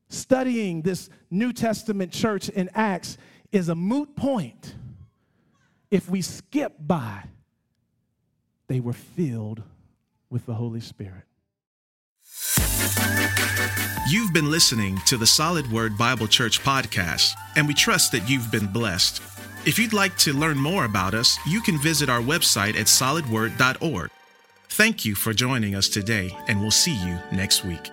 Studying this New Testament church in Acts is a moot point if we skip by they were filled with the Holy Spirit. You've been listening to the Solid Word Bible Church podcast, and we trust that you've been blessed. If you'd like to learn more about us, you can visit our website at solidword.org. Thank you for joining us today, and we'll see you next week.